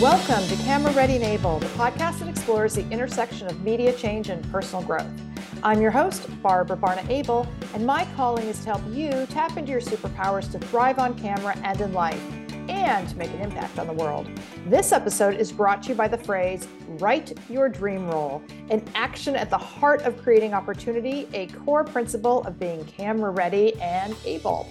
Welcome to Camera Ready and Abel, the podcast that explores the intersection of media change and personal growth. I'm your host, Barbara Barna Abel, and my calling is to help you tap into your superpowers to thrive on camera and in life, and to make an impact on the world. This episode is brought to you by the phrase, write your dream role, an action at the heart of creating opportunity, a core principle of being camera ready and able.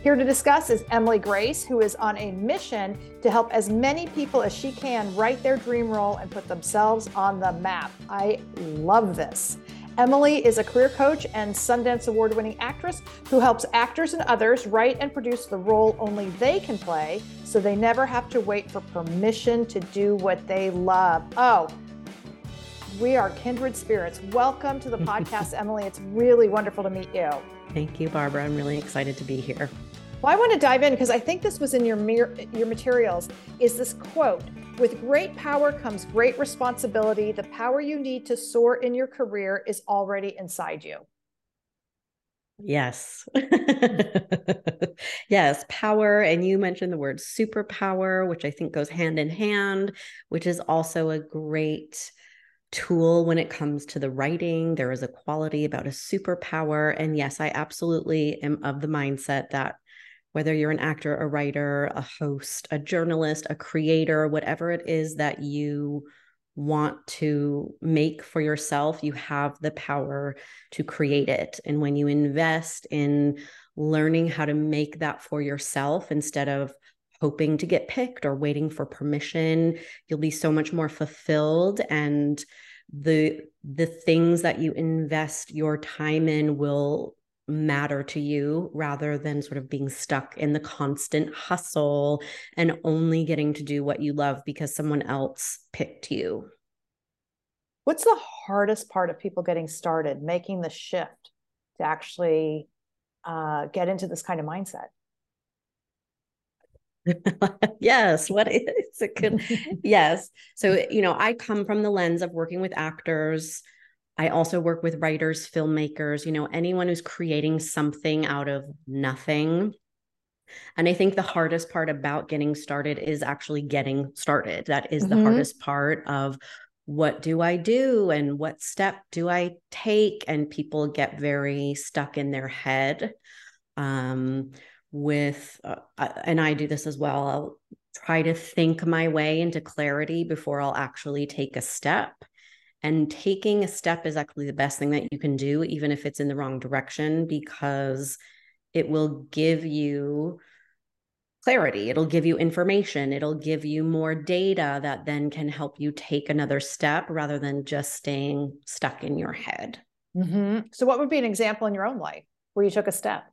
Here to discuss is Emily Grace, who is on a mission to help as many people as she can write their dream role and put themselves on the map. I love this. Emily is a career coach and Sundance Award winning actress who helps actors and others write and produce the role only they can play so they never have to wait for permission to do what they love. Oh, we are kindred spirits. Welcome to the podcast, Emily. It's really wonderful to meet you. Thank you, Barbara. I'm really excited to be here. Well, I want to dive in because I think this was in your your materials. Is this quote? With great power comes great responsibility. The power you need to soar in your career is already inside you. Yes. yes, power. And you mentioned the word superpower, which I think goes hand in hand, which is also a great tool when it comes to the writing. There is a quality about a superpower. And yes, I absolutely am of the mindset that whether you're an actor, a writer, a host, a journalist, a creator, whatever it is that you want to make for yourself, you have the power to create it. And when you invest in learning how to make that for yourself instead of hoping to get picked or waiting for permission, you'll be so much more fulfilled and the the things that you invest your time in will matter to you rather than sort of being stuck in the constant hustle and only getting to do what you love because someone else picked you. What's the hardest part of people getting started, making the shift to actually uh, get into this kind of mindset? yes what is it good yes so you know i come from the lens of working with actors I also work with writers, filmmakers, you know, anyone who's creating something out of nothing. And I think the hardest part about getting started is actually getting started. That is mm-hmm. the hardest part of what do I do and what step do I take? And people get very stuck in their head. Um, with, uh, and I do this as well. I'll try to think my way into clarity before I'll actually take a step. And taking a step is actually the best thing that you can do, even if it's in the wrong direction, because it will give you clarity. It'll give you information. It'll give you more data that then can help you take another step rather than just staying stuck in your head. Mm-hmm. So, what would be an example in your own life where you took a step?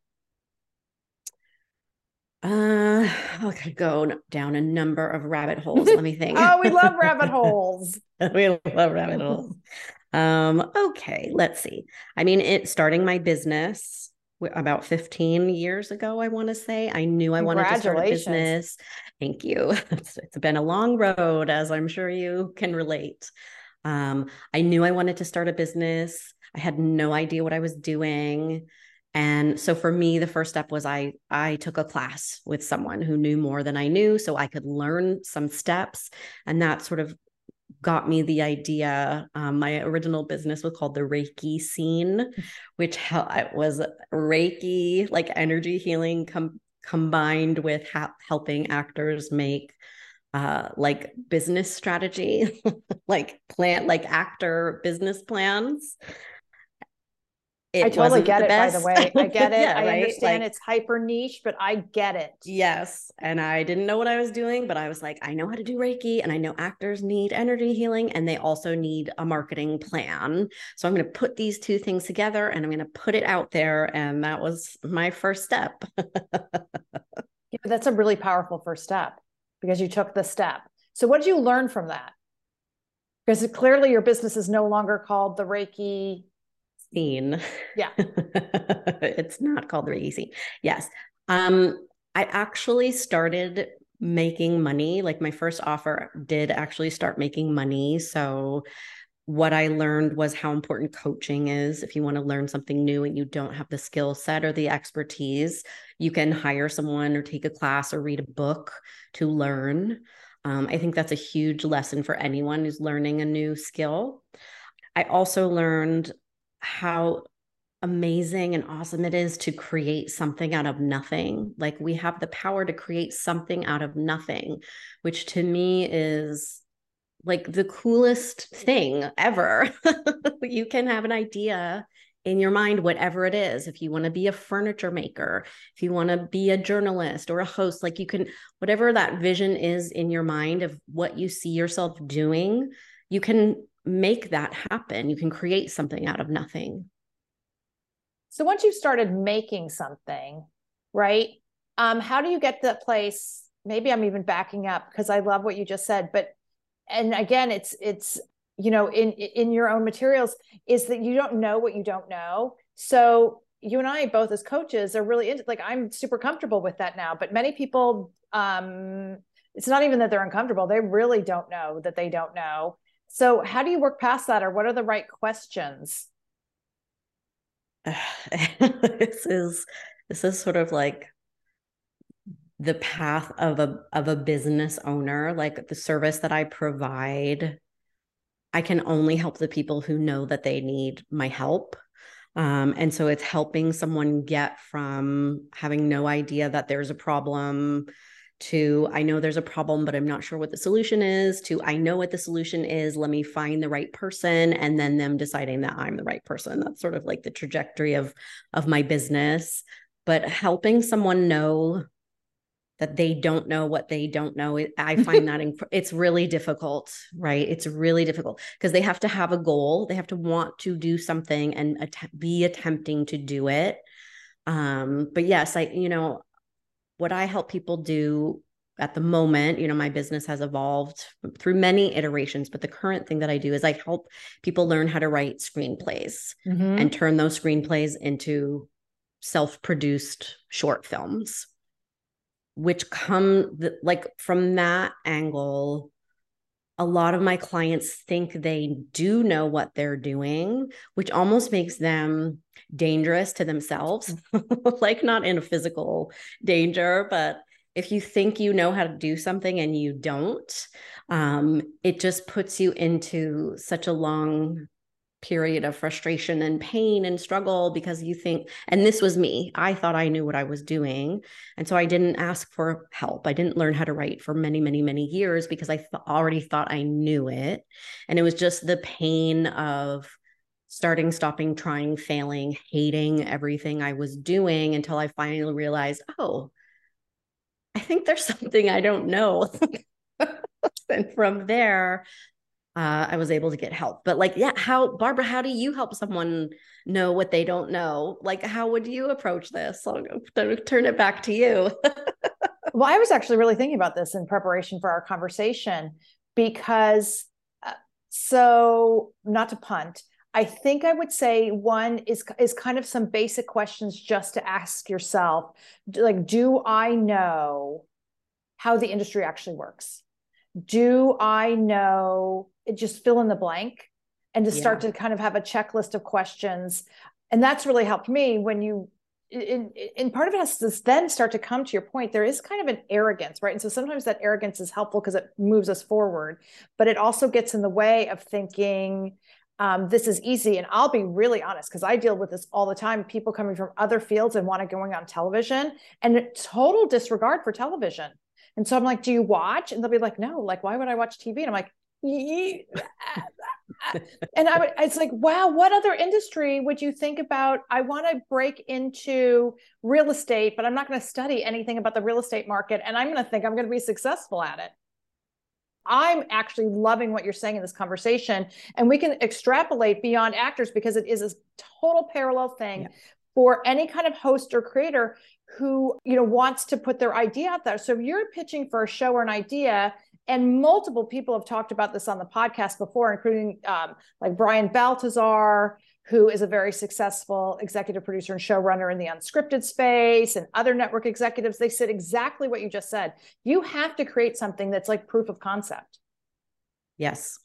Uh, I could go down a number of rabbit holes. Let me think. oh, we love rabbit holes. we love rabbit holes. Um, okay, let's see. I mean, it starting my business about 15 years ago, I want to say. I knew I wanted to start a business. Thank you. it's, it's been a long road, as I'm sure you can relate. Um, I knew I wanted to start a business. I had no idea what I was doing. And so for me, the first step was I I took a class with someone who knew more than I knew, so I could learn some steps, and that sort of got me the idea. Um, my original business was called the Reiki Scene, which was Reiki like energy healing com- combined with ha- helping actors make uh, like business strategy, like plan, like actor business plans. I totally get it, best. by the way. I get it. yeah, I right? understand like, it's hyper niche, but I get it. Yes. And I didn't know what I was doing, but I was like, I know how to do Reiki and I know actors need energy healing and they also need a marketing plan. So I'm going to put these two things together and I'm going to put it out there. And that was my first step. yeah, that's a really powerful first step because you took the step. So what did you learn from that? Because clearly your business is no longer called the Reiki scene. Yeah. it's not called the Reiki scene. Yes. Um, I actually started making money. Like my first offer did actually start making money. So what I learned was how important coaching is. If you want to learn something new and you don't have the skill set or the expertise, you can hire someone or take a class or read a book to learn. Um, I think that's a huge lesson for anyone who's learning a new skill. I also learned how amazing and awesome it is to create something out of nothing. Like we have the power to create something out of nothing, which to me is like the coolest thing ever. you can have an idea in your mind, whatever it is. If you want to be a furniture maker, if you want to be a journalist or a host, like you can, whatever that vision is in your mind of what you see yourself doing, you can make that happen. You can create something out of nothing. So once you've started making something, right? Um, how do you get that place? Maybe I'm even backing up because I love what you just said, but and again, it's it's you know in in your own materials is that you don't know what you don't know so you and i both as coaches are really into like i'm super comfortable with that now but many people um it's not even that they're uncomfortable they really don't know that they don't know so how do you work past that or what are the right questions this is this is sort of like the path of a of a business owner like the service that i provide I can only help the people who know that they need my help. Um, and so it's helping someone get from having no idea that there's a problem to I know there's a problem, but I'm not sure what the solution is, to I know what the solution is. Let me find the right person and then them deciding that I'm the right person. That's sort of like the trajectory of of my business. But helping someone know that they don't know what they don't know. I find that inc- it's really difficult, right? It's really difficult because they have to have a goal. They have to want to do something and att- be attempting to do it. Um, but yes, I, you know, what I help people do at the moment, you know, my business has evolved through many iterations, but the current thing that I do is I help people learn how to write screenplays mm-hmm. and turn those screenplays into self produced short films which come the, like from that angle a lot of my clients think they do know what they're doing which almost makes them dangerous to themselves like not in a physical danger but if you think you know how to do something and you don't um, it just puts you into such a long period of frustration and pain and struggle because you think, and this was me, I thought I knew what I was doing. And so I didn't ask for help. I didn't learn how to write for many, many, many years because I th- already thought I knew it. And it was just the pain of, starting, stopping, trying, failing, hating everything I was doing until I finally realized, oh, I think there's something I don't know. and from there, uh, I was able to get help. But like, yeah, how Barbara, how do you help someone know what they don't know? Like, how would you approach this? I'll turn it back to you. well, I was actually really thinking about this in preparation for our conversation because, uh, so not to punt, I think I would say one is is kind of some basic questions just to ask yourself, like, do I know how the industry actually works? Do I know just fill in the blank and to start to kind of have a checklist of questions. And that's really helped me when you in and part of it has to then start to come to your point there is kind of an arrogance right? And so sometimes that arrogance is helpful because it moves us forward but it also gets in the way of thinking um, this is easy and i'll be really honest because i deal with this all the time people coming from other fields and want to going on television and total disregard for television and so i'm like do you watch and they'll be like no like why would i watch tv and i'm like and I, would, it's like, wow, what other industry would you think about? I want to break into real estate, but I'm not going to study anything about the real estate market. And I'm going to think I'm going to be successful at it. I'm actually loving what you're saying in this conversation. And we can extrapolate beyond actors because it is a total parallel thing yeah. for any kind of host or creator who, you know, wants to put their idea out there. So if you're pitching for a show or an idea and multiple people have talked about this on the podcast before, including um, like Brian Balthazar, who is a very successful executive producer and showrunner in the unscripted space, and other network executives. They said exactly what you just said. You have to create something that's like proof of concept. Yes.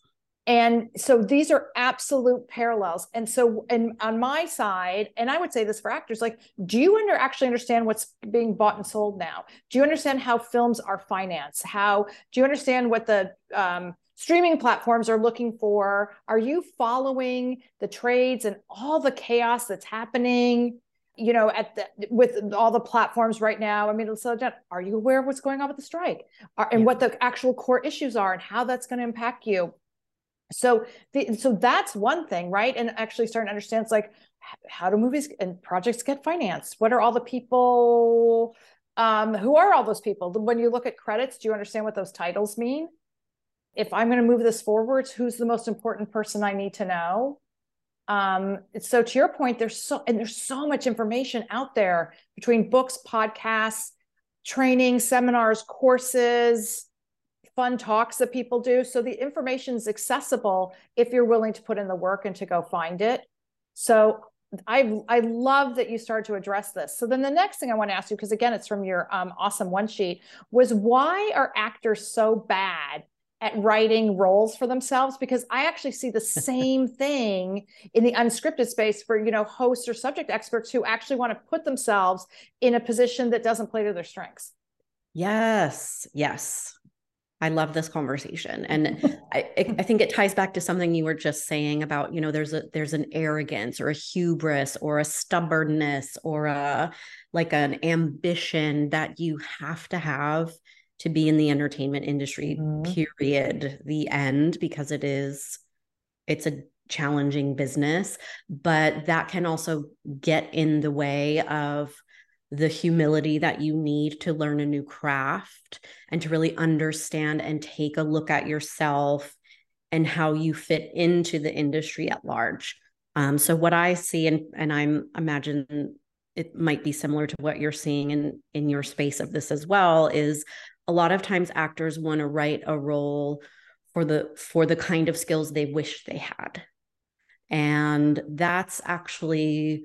And so these are absolute parallels. And so, and on my side, and I would say this for actors, like, do you under actually understand what's being bought and sold now? Do you understand how films are financed? How do you understand what the um, streaming platforms are looking for? Are you following the trades and all the chaos that's happening? You know, at the with all the platforms right now. I mean, so are you aware of what's going on with the strike are, and yeah. what the actual core issues are and how that's going to impact you? So, the, so that's one thing, right? And actually starting to understand it's like how do movies and projects get financed? What are all the people? Um, who are all those people? When you look at credits, do you understand what those titles mean? If I'm going to move this forwards, who's the most important person I need to know? Um, so to your point, there's so and there's so much information out there between books, podcasts, training, seminars, courses, fun talks that people do. So the information is accessible if you're willing to put in the work and to go find it. So I I love that you started to address this. So then the next thing I want to ask you, because again, it's from your um, awesome one sheet, was why are actors so bad at writing roles for themselves? Because I actually see the same thing in the unscripted space for you know hosts or subject experts who actually want to put themselves in a position that doesn't play to their strengths. Yes, yes. I love this conversation. And I, I think it ties back to something you were just saying about, you know, there's a there's an arrogance or a hubris or a stubbornness or a like an ambition that you have to have to be in the entertainment industry, mm-hmm. period. The end, because it is it's a challenging business, but that can also get in the way of the humility that you need to learn a new craft and to really understand and take a look at yourself and how you fit into the industry at large. Um, so what I see, and and I'm imagine it might be similar to what you're seeing in in your space of this as well, is a lot of times actors want to write a role for the for the kind of skills they wish they had. And that's actually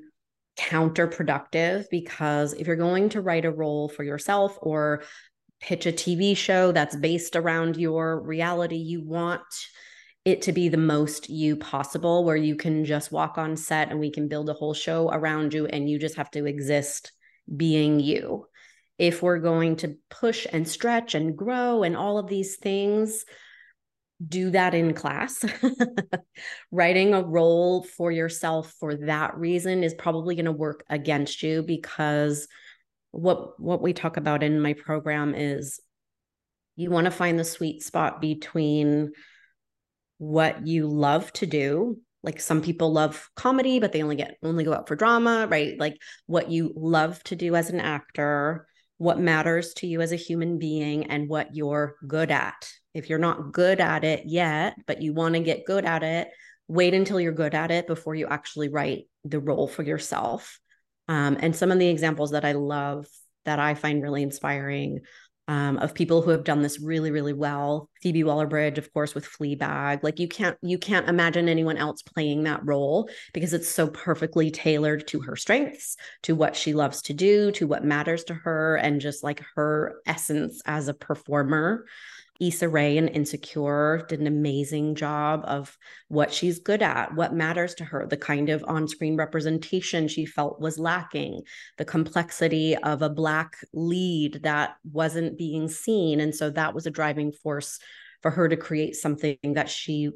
counterproductive because if you're going to write a role for yourself or pitch a TV show that's based around your reality, you want it to be the most you possible, where you can just walk on set and we can build a whole show around you and you just have to exist being you. If we're going to push and stretch and grow and all of these things, do that in class. Writing a role for yourself for that reason is probably going to work against you because what what we talk about in my program is you want to find the sweet spot between what you love to do like some people love comedy but they only get only go out for drama right like what you love to do as an actor what matters to you as a human being and what you're good at if you're not good at it yet, but you want to get good at it, wait until you're good at it before you actually write the role for yourself. Um, and some of the examples that I love that I find really inspiring um, of people who have done this really, really well. Phoebe Waller-Bridge, of course, with Fleabag. Like you can't you can't imagine anyone else playing that role because it's so perfectly tailored to her strengths, to what she loves to do, to what matters to her, and just like her essence as a performer. Issa Rae and Insecure did an amazing job of what she's good at, what matters to her, the kind of on screen representation she felt was lacking, the complexity of a Black lead that wasn't being seen. And so that was a driving force for her to create something that she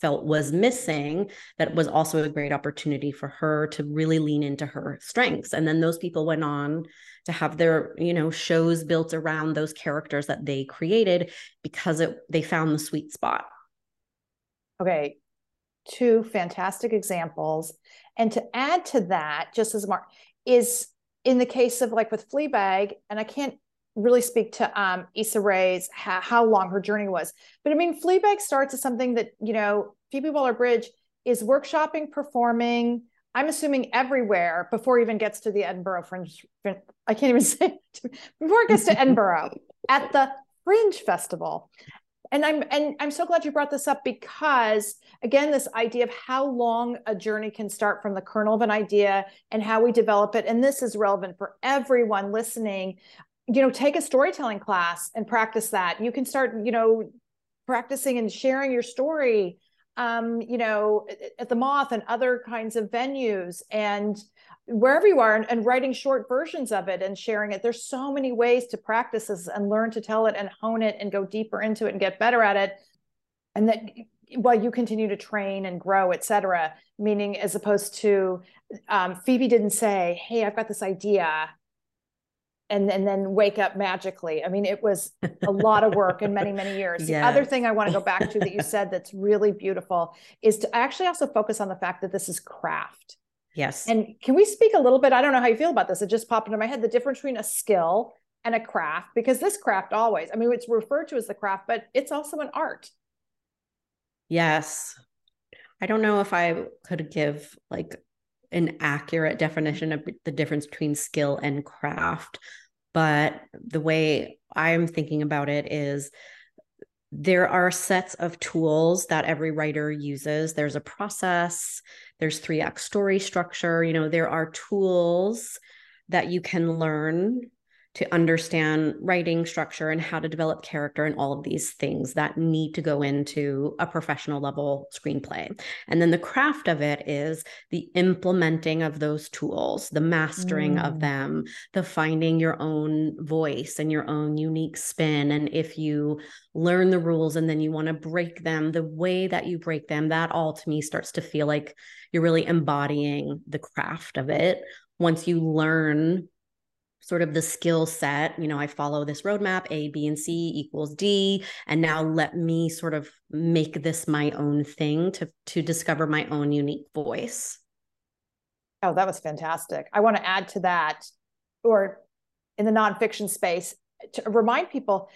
felt was missing that was also a great opportunity for her to really lean into her strengths and then those people went on to have their you know shows built around those characters that they created because it they found the sweet spot okay two fantastic examples and to add to that just as mark is in the case of like with Fleabag, and I can't really speak to um, Issa Rae's how, how long her journey was. But I mean, Fleabag starts as something that you know Phoebe Waller-Bridge is workshopping, performing. I'm assuming everywhere before it even gets to the Edinburgh Fringe. I can't even say before it gets to Edinburgh at the Fringe Festival. And I'm and I'm so glad you brought this up because again, this idea of how long a journey can start from the kernel of an idea and how we develop it. And this is relevant for everyone listening you know take a storytelling class and practice that you can start you know practicing and sharing your story um, you know, at the Moth and other kinds of venues and wherever you are and, and, writing short versions of it and sharing it. There's so many ways to practice this and learn to tell it and hone it and go deeper into it and get better at it. And that while you continue to train and grow, et cetera, meaning as opposed to um, Phoebe didn't say, Hey, I've got this idea and, and then wake up magically. I mean, it was a lot of work and many, many years. Yes. The other thing I want to go back to that you said that's really beautiful is to actually also focus on the fact that this is craft. Yes. And can we speak a little bit? I don't know how you feel about this. It just popped into my head the difference between a skill and a craft, because this craft always, I mean, it's referred to as the craft, but it's also an art. Yes. I don't know if I could give like an accurate definition of the difference between skill and craft. But the way I'm thinking about it is there are sets of tools that every writer uses. There's a process, there's three act story structure. You know, there are tools that you can learn to understand writing structure and how to develop character and all of these things that need to go into a professional level screenplay. And then the craft of it is the implementing of those tools, the mastering mm. of them, the finding your own voice and your own unique spin. And if you learn the rules and then you want to break them, the way that you break them, that all to me starts to feel like you're really embodying the craft of it once you learn sort of the skill set you know i follow this roadmap a b and c equals d and now let me sort of make this my own thing to to discover my own unique voice. Oh that was fantastic. I want to add to that or in the nonfiction space to remind people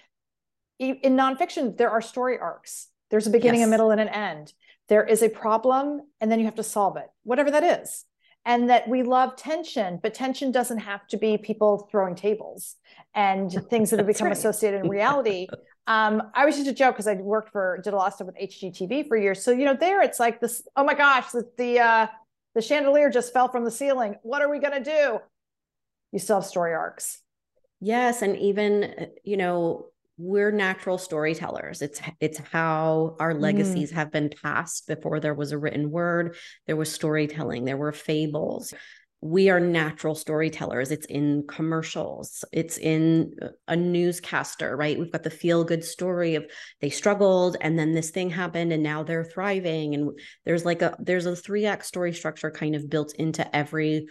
in nonfiction there are story arcs. There's a beginning yes. a middle and an end. There is a problem and then you have to solve it whatever that is and that we love tension, but tension doesn't have to be people throwing tables and things that have become right. associated in reality. Um, I was just a joke because I worked for did a lot of stuff with HGTV for years. So you know, there it's like this. Oh my gosh, the the, uh, the chandelier just fell from the ceiling. What are we gonna do? You still have story arcs. Yes, and even you know we're natural storytellers. It's it's how our legacies mm. have been passed before there was a written word there was storytelling there were fables. We are natural storytellers. It's in commercials. It's in a newscaster right? We've got the feel good story of they struggled and then this thing happened and now they're thriving. And there's like a there's a three act story structure kind of built into every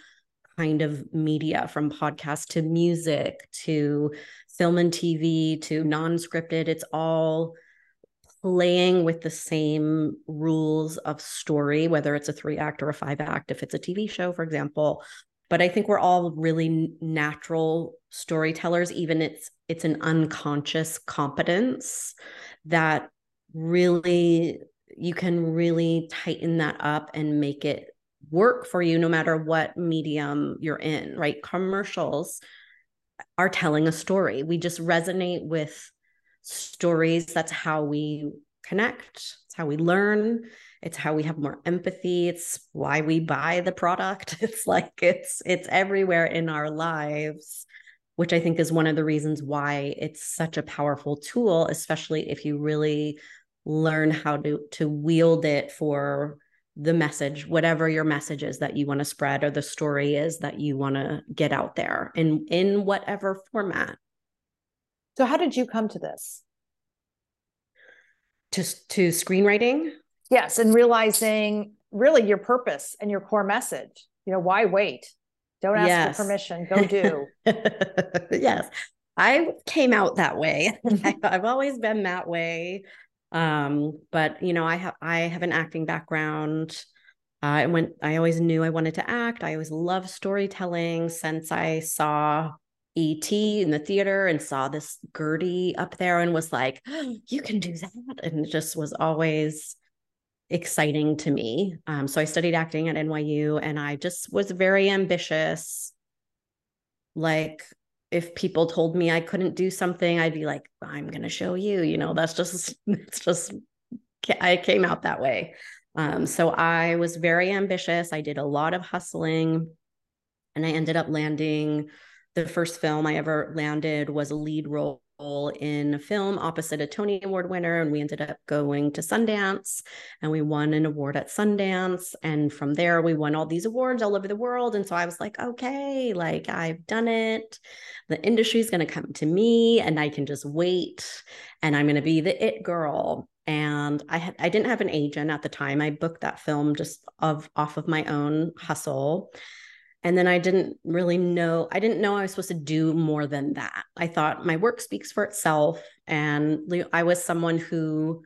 kind of media from podcast to music to film and TV to non-scripted it's all playing with the same rules of story whether it's a 3 act or a 5 act if it's a TV show for example but I think we're all really natural storytellers even it's it's an unconscious competence that really you can really tighten that up and make it work for you no matter what medium you're in, right? Commercials are telling a story. We just resonate with stories. That's how we connect, it's how we learn. It's how we have more empathy. It's why we buy the product. It's like it's it's everywhere in our lives, which I think is one of the reasons why it's such a powerful tool, especially if you really learn how to to wield it for the message, whatever your message is that you want to spread or the story is that you want to get out there in in whatever format. So how did you come to this? To to screenwriting? Yes, and realizing really your purpose and your core message. You know, why wait? Don't ask yes. for permission, go do. yes. I came out that way. Mm-hmm. I've always been that way um but you know i have i have an acting background. Uh, i went i always knew i wanted to act. I always loved storytelling since i saw et in the theater and saw this gertie up there and was like oh, you can do that. And it just was always exciting to me. Um, so i studied acting at nyu and i just was very ambitious. Like if people told me I couldn't do something, I'd be like, I'm going to show you, you know, that's just, it's just, I came out that way. Um, so I was very ambitious. I did a lot of hustling and I ended up landing the first film I ever landed was a lead role in a film opposite a Tony Award winner, and we ended up going to Sundance and we won an award at Sundance. And from there, we won all these awards all over the world. And so I was like, okay, like I've done it. The industry is going to come to me and I can just wait and I'm going to be the it girl. And I had I didn't have an agent at the time. I booked that film just of off of my own hustle. And then I didn't really know, I didn't know I was supposed to do more than that. I thought my work speaks for itself. And I was someone who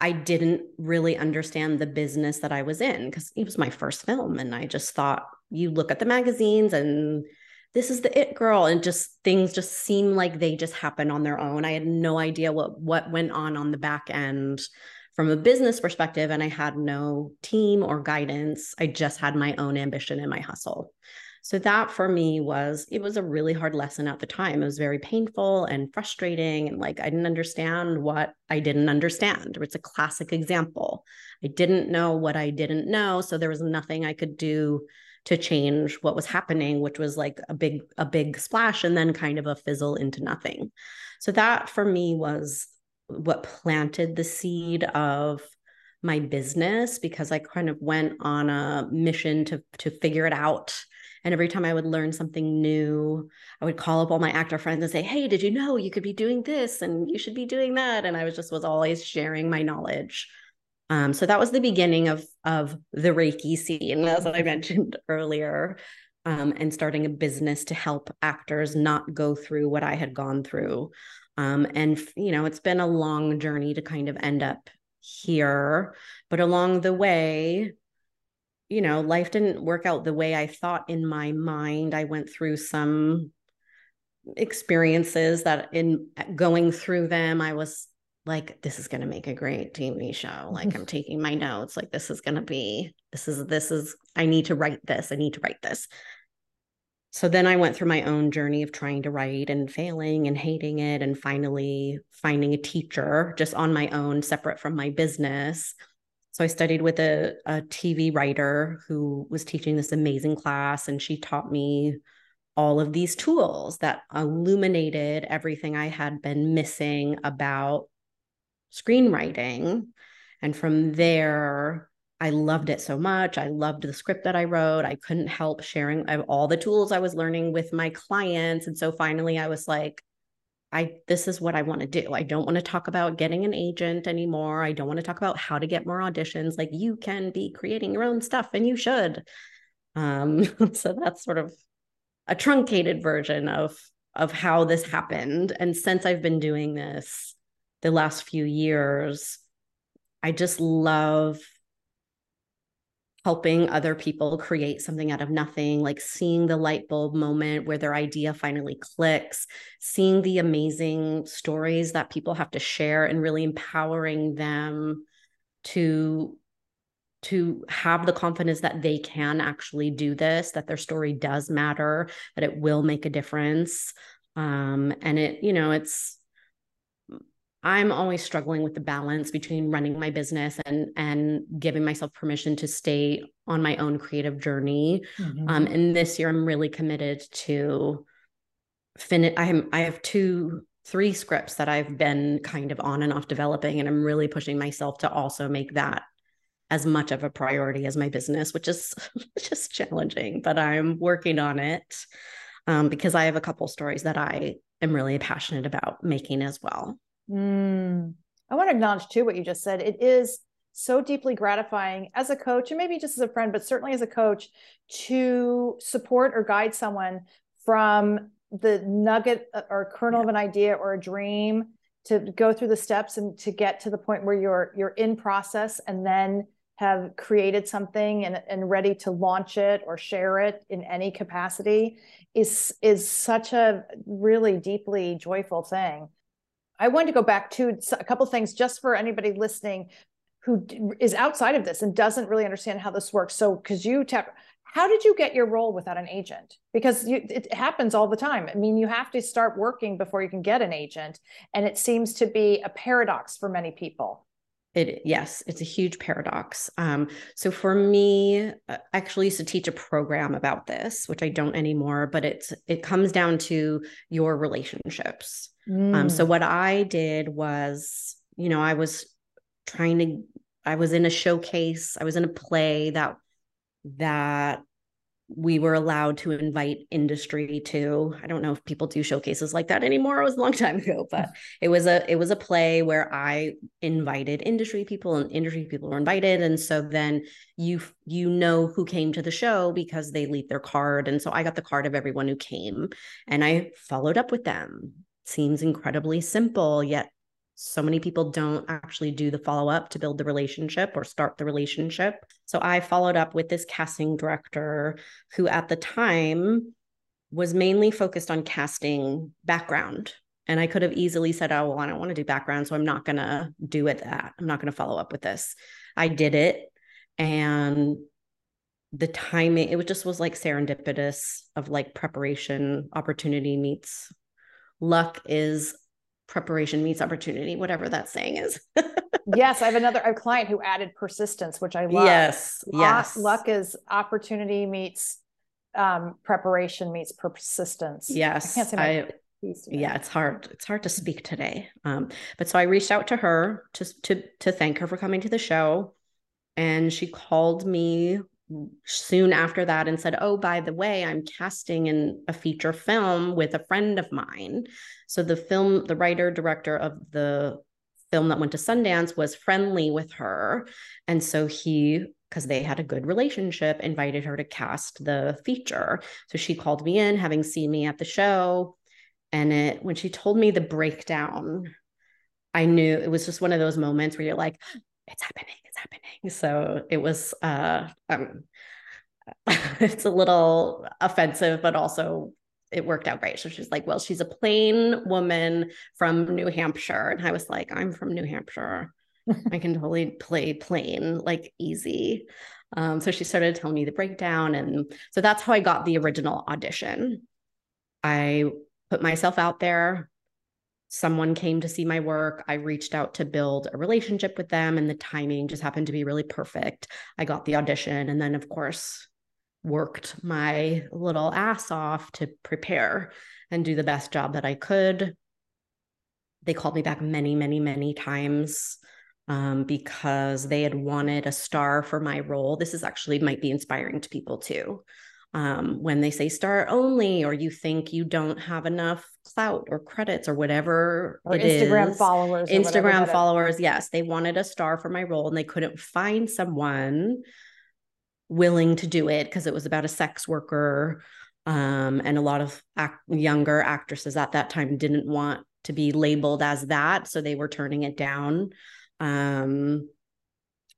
I didn't really understand the business that I was in because it was my first film. And I just thought, you look at the magazines and this is the it girl and just things just seem like they just happen on their own i had no idea what what went on on the back end from a business perspective and I had no team or guidance. I just had my own ambition and my hustle. So that for me was it was a really hard lesson at the time. It was very painful and frustrating and like I didn't understand what I didn't understand. It's a classic example. I didn't know what I didn't know, so there was nothing I could do to change what was happening, which was like a big a big splash and then kind of a fizzle into nothing. So that for me was what planted the seed of my business because I kind of went on a mission to to figure it out. And every time I would learn something new, I would call up all my actor friends and say, "Hey, did you know you could be doing this and you should be doing that?" And I was just was always sharing my knowledge. Um, so that was the beginning of of the Reiki scene, as I mentioned earlier, um, and starting a business to help actors not go through what I had gone through. Um, and, you know, it's been a long journey to kind of end up here. But along the way, you know, life didn't work out the way I thought in my mind. I went through some experiences that in going through them, I was like, this is going to make a great TV show. Like, I'm taking my notes. Like, this is going to be, this is, this is, I need to write this. I need to write this so then I went through my own journey of trying to write and failing and hating it, and finally finding a teacher just on my own, separate from my business. So I studied with a, a TV writer who was teaching this amazing class, and she taught me all of these tools that illuminated everything I had been missing about screenwriting. And from there, I loved it so much. I loved the script that I wrote. I couldn't help sharing all the tools I was learning with my clients. And so finally I was like, I this is what I want to do. I don't want to talk about getting an agent anymore. I don't want to talk about how to get more auditions. Like you can be creating your own stuff and you should. Um, so that's sort of a truncated version of of how this happened. And since I've been doing this the last few years, I just love helping other people create something out of nothing, like seeing the light bulb moment where their idea finally clicks, seeing the amazing stories that people have to share and really empowering them to to have the confidence that they can actually do this that their story does matter that it will make a difference. Um and it you know it's I'm always struggling with the balance between running my business and and giving myself permission to stay on my own creative journey. Mm-hmm. Um, and this year, I'm really committed to finish. I am I have two three scripts that I've been kind of on and off developing, and I'm really pushing myself to also make that as much of a priority as my business, which is just challenging, but I'm working on it um, because I have a couple stories that I am really passionate about making as well. Mm. I want to acknowledge too what you just said. It is so deeply gratifying as a coach, and maybe just as a friend, but certainly as a coach, to support or guide someone from the nugget uh, or kernel yeah. of an idea or a dream to go through the steps and to get to the point where you're you're in process and then have created something and, and ready to launch it or share it in any capacity is is such a really deeply joyful thing I wanted to go back to a couple things just for anybody listening who is outside of this and doesn't really understand how this works. So, because you tap, how did you get your role without an agent? Because you, it happens all the time. I mean, you have to start working before you can get an agent, and it seems to be a paradox for many people. It yes, it's a huge paradox. Um, so for me, uh, I actually used to teach a program about this, which I don't anymore. But it's it comes down to your relationships. Mm. Um, so mm. what I did was, you know, I was trying to. I was in a showcase. I was in a play that that we were allowed to invite industry to i don't know if people do showcases like that anymore it was a long time ago but it was a it was a play where i invited industry people and industry people were invited and so then you you know who came to the show because they leave their card and so i got the card of everyone who came and i followed up with them. Seems incredibly simple yet so many people don't actually do the follow up to build the relationship or start the relationship. So I followed up with this casting director who at the time was mainly focused on casting background. And I could have easily said, oh, well, I don't want to do background. So I'm not going to do it that. I'm not going to follow up with this. I did it. And the timing, it just was like serendipitous of like preparation, opportunity meets luck is preparation meets opportunity, whatever that saying is. yes, I have another a client who added persistence, which I love. Yes, yes. Luck is opportunity meets um, preparation meets persistence. Yes, I can't say my I, yeah it's hard it's hard to speak today um, but so i reached out to her to, to to thank her for coming to the show and she called me soon after that and said, Oh, by the way, I'm casting in a feature film with a friend of mine. So the film, the writer director of the film that went to Sundance was friendly with her. And so he, because they had a good relationship, invited her to cast the feature. So she called me in, having seen me at the show. And it, when she told me the breakdown, I knew it was just one of those moments where you're like, it's happening it's happening. So it was uh um it's a little offensive but also it worked out great. So she's like well she's a plain woman from new hampshire. And i was like i'm from new hampshire. I can totally play plain like easy. Um, so she started telling me the breakdown and so that's how i got the original audition. I put myself out there someone came to see my work. I reached out to build a relationship with them, and the timing just happened to be really perfect. I got the audition, and then, of course, worked my little ass off to prepare and do the best job that I could. They called me back many, many, many times um, because they had wanted a star for my role. This is actually might be inspiring to people too um, when they say star only or you think you don't have enough clout or credits or whatever or Instagram is. followers Instagram followers yes they wanted a star for my role and they couldn't find someone willing to do it because it was about a sex worker um, and a lot of act- younger actresses at that time didn't want to be labeled as that so they were turning it down um,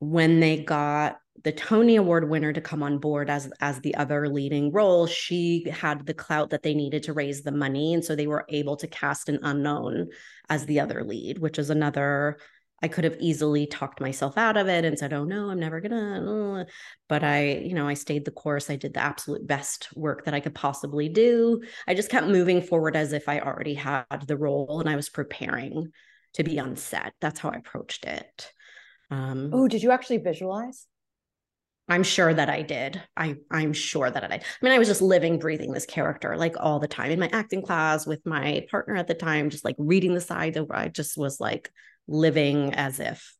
when they got the Tony Award winner to come on board as as the other leading role, she had the clout that they needed to raise the money, and so they were able to cast an unknown as the other lead, which is another. I could have easily talked myself out of it and said, "Oh no, I'm never gonna." But I, you know, I stayed the course. I did the absolute best work that I could possibly do. I just kept moving forward as if I already had the role and I was preparing to be on set. That's how I approached it. Um, oh, did you actually visualize? I'm sure that I did. I I'm sure that I did. I mean, I was just living, breathing this character like all the time in my acting class with my partner at the time, just like reading the sides over. I just was like living as if.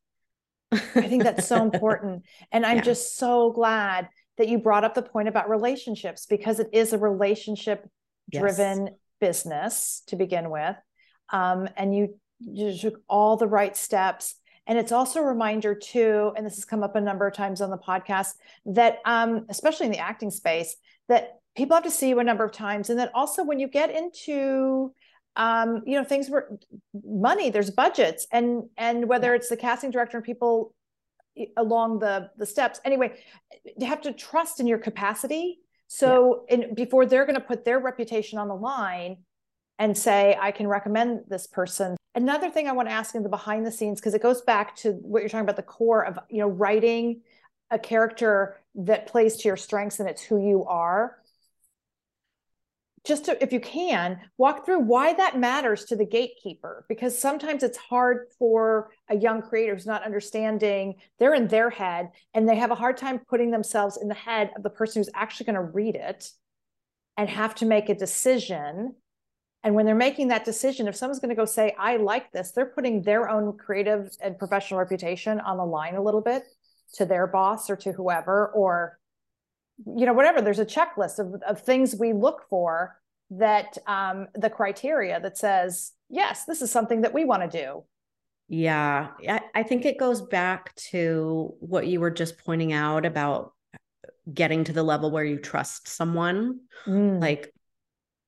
I think that's so important. And I'm yeah. just so glad that you brought up the point about relationships because it is a relationship driven yes. business to begin with. Um, and you, you took all the right steps and it's also a reminder too, and this has come up a number of times on the podcast, that um, especially in the acting space, that people have to see you a number of times. And that also when you get into um, you know, things were money, there's budgets, and and whether it's the casting director and people along the the steps. Anyway, you have to trust in your capacity. So yeah. in, before they're going to put their reputation on the line and say, I can recommend this person Another thing I want to ask in the behind the scenes, because it goes back to what you're talking about the core of, you know, writing a character that plays to your strengths and it's who you are. just to, if you can, walk through why that matters to the gatekeeper, because sometimes it's hard for a young creator who's not understanding, they're in their head and they have a hard time putting themselves in the head of the person who's actually going to read it and have to make a decision. And when they're making that decision, if someone's going to go say, I like this, they're putting their own creative and professional reputation on the line a little bit to their boss or to whoever, or you know whatever. There's a checklist of, of things we look for that um, the criteria that says yes this is something that we want to do. Yeah. I, I think it goes back to what you were just pointing out about getting to the level where you trust someone. Mm. like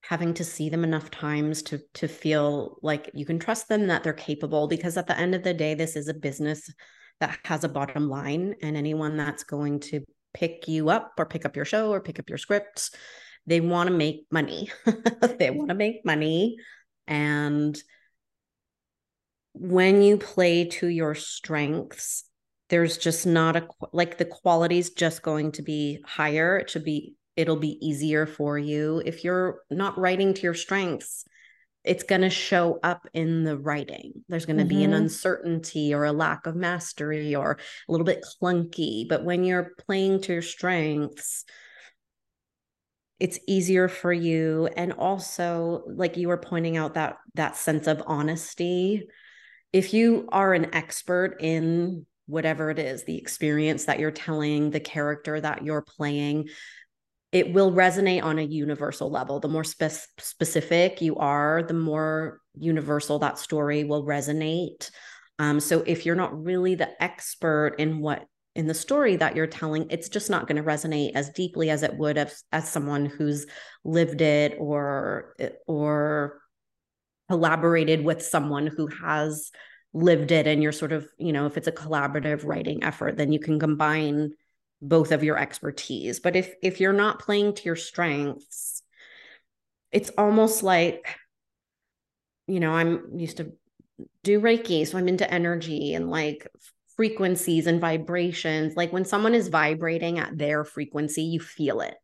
having to see them enough times to to feel like you can trust them that they're capable because at the end of the day this is a business that has a bottom line and anyone that's going to pick you up or pick up your show or pick up your scripts. They want to make money. they want to make money. And when you play to your strengths, there's just not a like the quality is just going to be higher. It should be, it'll be easier for you. If you're not writing to your strengths, it's going to show up in the writing. There's going to mm-hmm. be an mm-hmm. uncertainty or a lack of mastery or a little bit clunky. But when you're playing to your strengths, it's easier for you. And also, like you were pointing out, that that sense of honesty. If you are an expert in whatever it is, the experience that you're telling, the character that you're playing, it will resonate on a universal level. The more spe- specific you are, the more universal that story will resonate. Um, so if you're not really the expert in what in the story that you're telling, it's just not going to resonate as deeply as it would as, as someone who's lived it or or collaborated with someone who has lived it and you're sort of you know if it's a collaborative writing effort then you can combine both of your expertise but if if you're not playing to your strengths it's almost like you know i'm used to do reiki so i'm into energy and like frequencies and vibrations. Like when someone is vibrating at their frequency you feel it.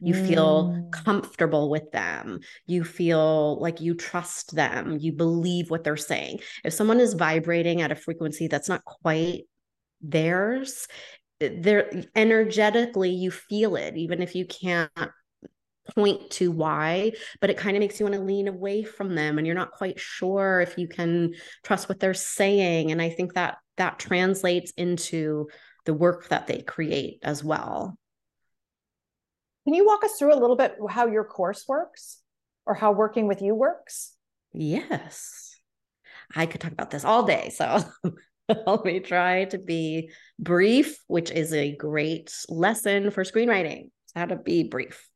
You mm. feel comfortable with them. You feel like you trust them. You believe what they're saying. If someone is vibrating at a frequency that's not quite theirs there energetically you feel it even if you can't point to why but it kind of makes you want to lean away from them and you're not quite sure if you can trust what they're saying and i think that that translates into the work that they create as well. Can you walk us through a little bit how your course works or how working with you works? Yes. I could talk about this all day so Me try to be brief, which is a great lesson for screenwriting. how to be brief.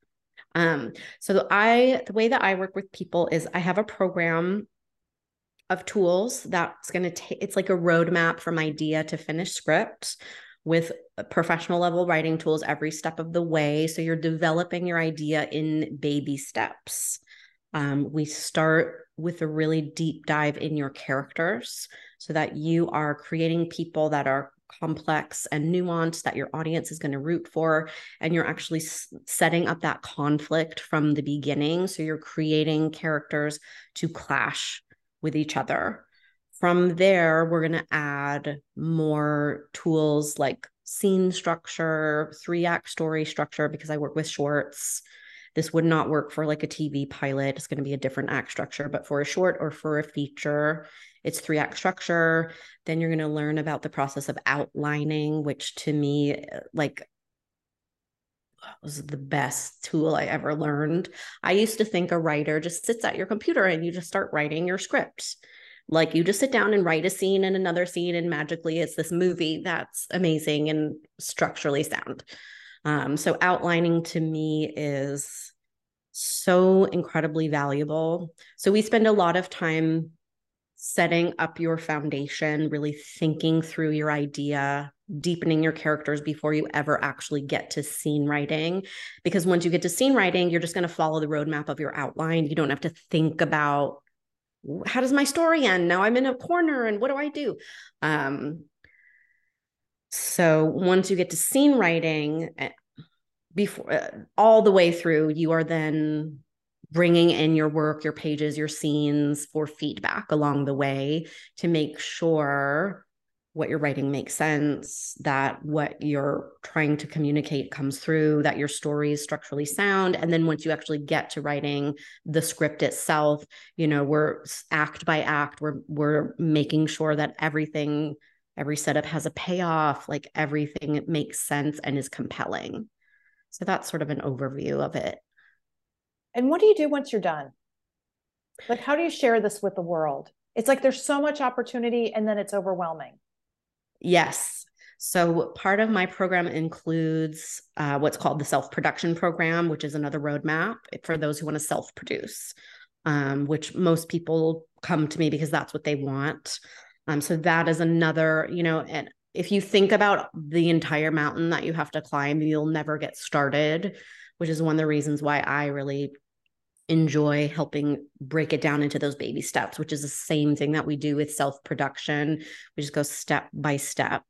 Um, so I the way that I work with people is I have a program of tools that's going to take it's like a roadmap from idea to finished script with professional level writing tools every step of the way. So you're developing your idea in baby steps. Um, we start with a really deep dive in your characters so that you are creating people that are complex and nuanced that your audience is going to root for and you're actually s- setting up that conflict from the beginning. So you're creating characters to clash with each other. From there we're going to add more tools like scene structure three act story structure because i work with shorts this would not work for like a tv pilot it's going to be a different act structure but for a short or for a feature it's three act structure. Then you're going to learn about the process of outlining, which to me, uh, like, was the best tool I ever learned. I used to think a writer just sits at your computer and you just start writing your script. Like you just sit down and write a scene and another scene, and magically it's this movie that's amazing and structurally sound. Um, so outlining to me is so incredibly valuable. So we spend a lot of time setting up your foundation, really thinking through your idea, deepening your characters before you ever actually get to scene writing. Because once you get to scene writing, you're just going to follow the roadmap of your outline. You don't have to think about how does my story end? Now I'm in a corner and what do I do? Um, so once you get to scene writing, eh, before uh, all the way through, you are then bringing in your work, your pages, your scenes for feedback along the way to make sure what you're writing makes sense, that what you're trying to communicate comes through, that your story is structurally sound. And then once you actually get to writing the script itself, you know, we're act by act, we're we're making sure that everything, every setup has a payoff, like everything makes sense and is compelling. So that's sort of an overview of it. And what do you do once you're done? Like, how do you share this with the world? It's like there's so much opportunity and then it's overwhelming. Yes. So, part of my program includes uh, what's called the self production program, which is another roadmap for those who want to self produce, um, which most people come to me because that's what they want. Um, so, that is another, you know, and if you think about the entire mountain that you have to climb, you'll never get started, which is one of the reasons why I really enjoy helping break it down into those baby steps, which is the same thing that we do with self production. We just go step by step.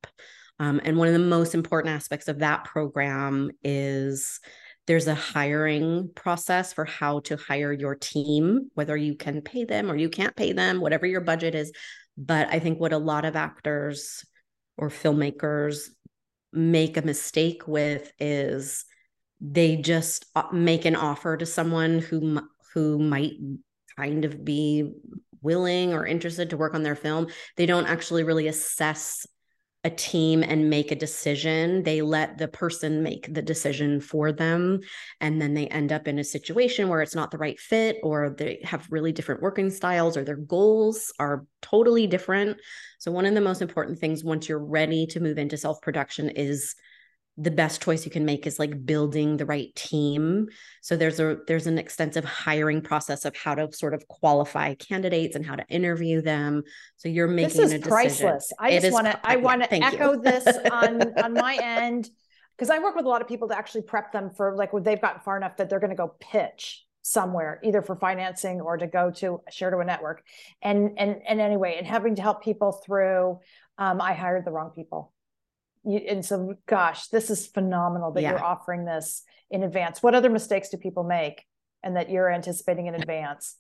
Um, and one of the most important aspects of that program is there's a hiring process for how to hire your team, whether you can pay them or you can't pay them, whatever your budget is. But I think what a lot of actors or filmmakers make a mistake with is they just uh, make an offer to someone who who might kind of be willing or interested to work on their film. They don't actually really assess a team and make a decision. They let the person make the decision for them and then they end up in a situation where it's not the right fit or they have really different working styles or their goals are totally different. So one of the most important things once you're ready to move into self production is the best choice you can make is like building the right team. So there's a there's an extensive hiring process of how to sort of qualify candidates and how to interview them. So you're making this is priceless. I just want to i want to echo this on on my end because i work with a lot of people to actually prep them for like when they've gotten far enough that they're going to go pitch somewhere either for financing or to go to share to a network. And and and anyway and having to help people through um, i hired the wrong people you, and so gosh this is phenomenal that yeah. you're offering this in advance. What other mistakes do people make and that you're anticipating in advance?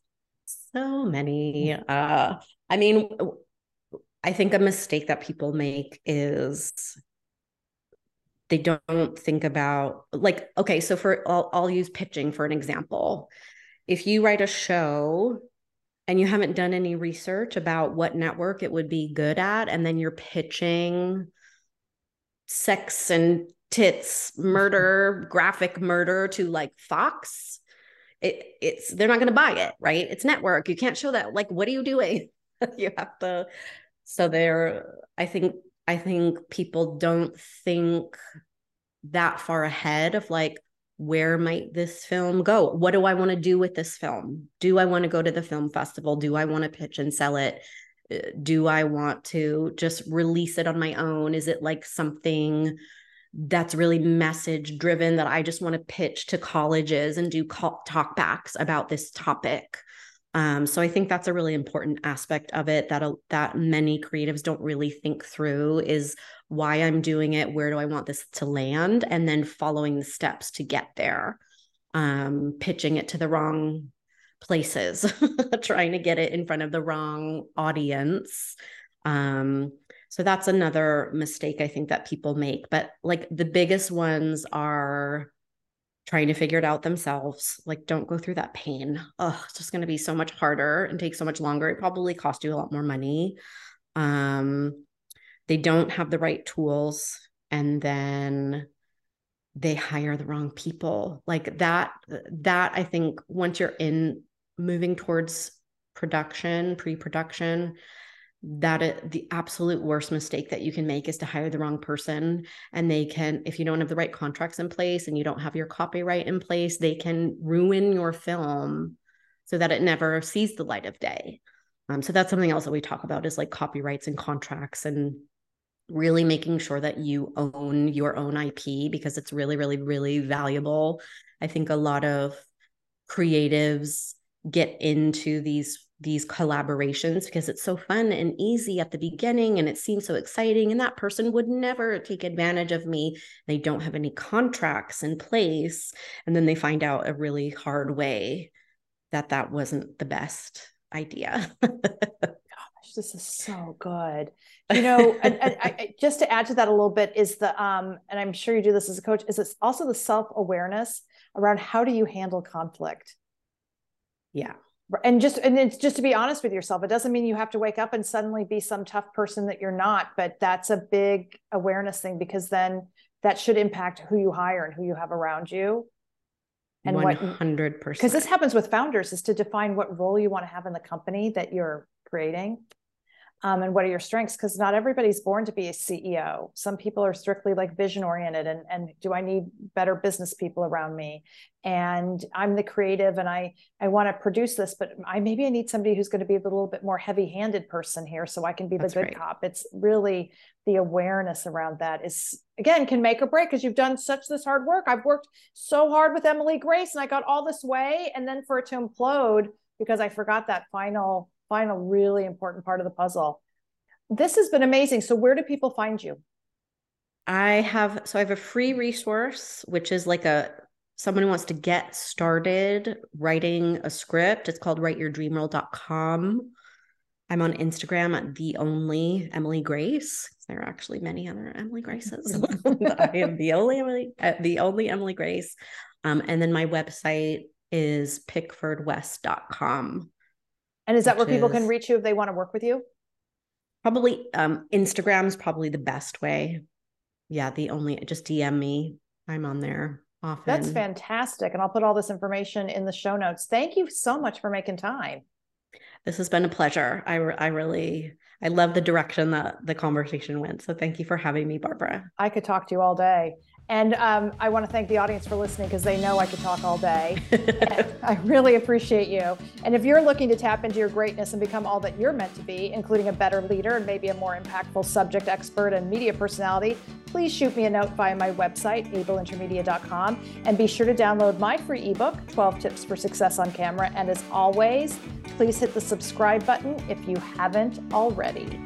So many uh i mean i think a mistake that people make is they don't think about like okay so for I'll, I'll use pitching for an example. If you write a show and you haven't done any research about what network it would be good at and then you're pitching sex and tits murder graphic murder to like fox it, it's they're not going to buy it right? It's network. You can't show that. Like what are you doing? You have to so there i think i think people don't think that far ahead of like where might this film go? What do i want to do with this film? Do i want to go to the film festival? Do i want to pitch and sell it do I want to just release it on my own? Is it like something that's really message driven that I just want to pitch to colleges and do call, talkbacks about this topic? Um, so I think that's a really important aspect of it that that many creatives don't really think through is why I'm doing it, where do I want this to land, and then following the steps to get there. Um, pitching it to the wrong places, trying to get it in front of the wrong audience. Um, so that's another mistake I think that people make. But like the biggest ones are trying to figure it out themselves. Like, don't go through that pain. Oh, it's just going to be so much harder and take so much longer. It probably cost you a lot more money. Um, they don't have the right tools. And then they hire the wrong people like that that i think once you're in moving towards production, pre-production, that it, the absolute worst mistake that you can make is to hire the wrong person. And they can if you don't have the right contracts in place and you don't have your copyright in place they can ruin your film so that it never sees the light of day. Um, so that's something else that we talk about is like copyrights and contracts and really making sure that you own your own ip because it's really really really valuable. I think a lot of creatives get into these these collaborations because it's so fun and easy at the beginning and it seems so exciting and that person would never take advantage of me they don't have any contracts in place and then they find out a really hard way that that wasn't the best idea. Gosh, this is so good. You know, and, and I, just to add to that a little bit is the um, and I'm sure you do this as a coach. Is it's also the self awareness around how do you handle conflict? Yeah. And just and it's just to be honest with yourself. It doesn't mean you have to wake up and suddenly be some tough person that you're not, but that's a big awareness thing because then that should impact who you hire and who you have around you and 100%. because this happens with founders is to define what role you want to have in the company that you're creating um, and what are your strengths? Because not everybody's born to be a ceo some people are strictly like vision oriented and, and do i need better business people around me? And i'm the creative and i i want to produce this but i maybe i need somebody who's going to be a little bit more heavy handed person here so i can be the That's good right. cop. It's really the awareness around that is again can make or break because you've done such this hard work. I've worked so hard with emily grace and i got all this way and then for it to implode because i forgot that final final really important part of the puzzle. This has been amazing. So where do people find you? I have so I have a free resource which is like a someone who wants to get started writing a script. It's called writeyourdreamrole.com. I'm on Instagram at the only Emily Grace. There are actually many other Emily Graces. I am the only Emily, uh, the only Emily Grace. Um, and then my website is pickfordwest.com. And is that where people is, can reach you if they want to work with you? Probably um Instagram is probably the best way. Yeah, the only just DM me. I'm on there often. That's fantastic. And I'll put all this information in the show notes. Thank you so much for making time. This has been a pleasure. I I really I love the direction that the conversation went. So thank you for having me, Barbara. I could talk to you all day. And um, I want to thank the audience for listening because they know I could talk all day. I really appreciate you. And if you're looking to tap into your greatness and become all that you're meant to be, including a better leader and maybe a more impactful subject expert and media personality, please shoot me a note via my website, ableintermedia.com. And be sure to download my free ebook, 12 Tips for Success on Camera. And as always, please hit the subscribe button if you haven't already.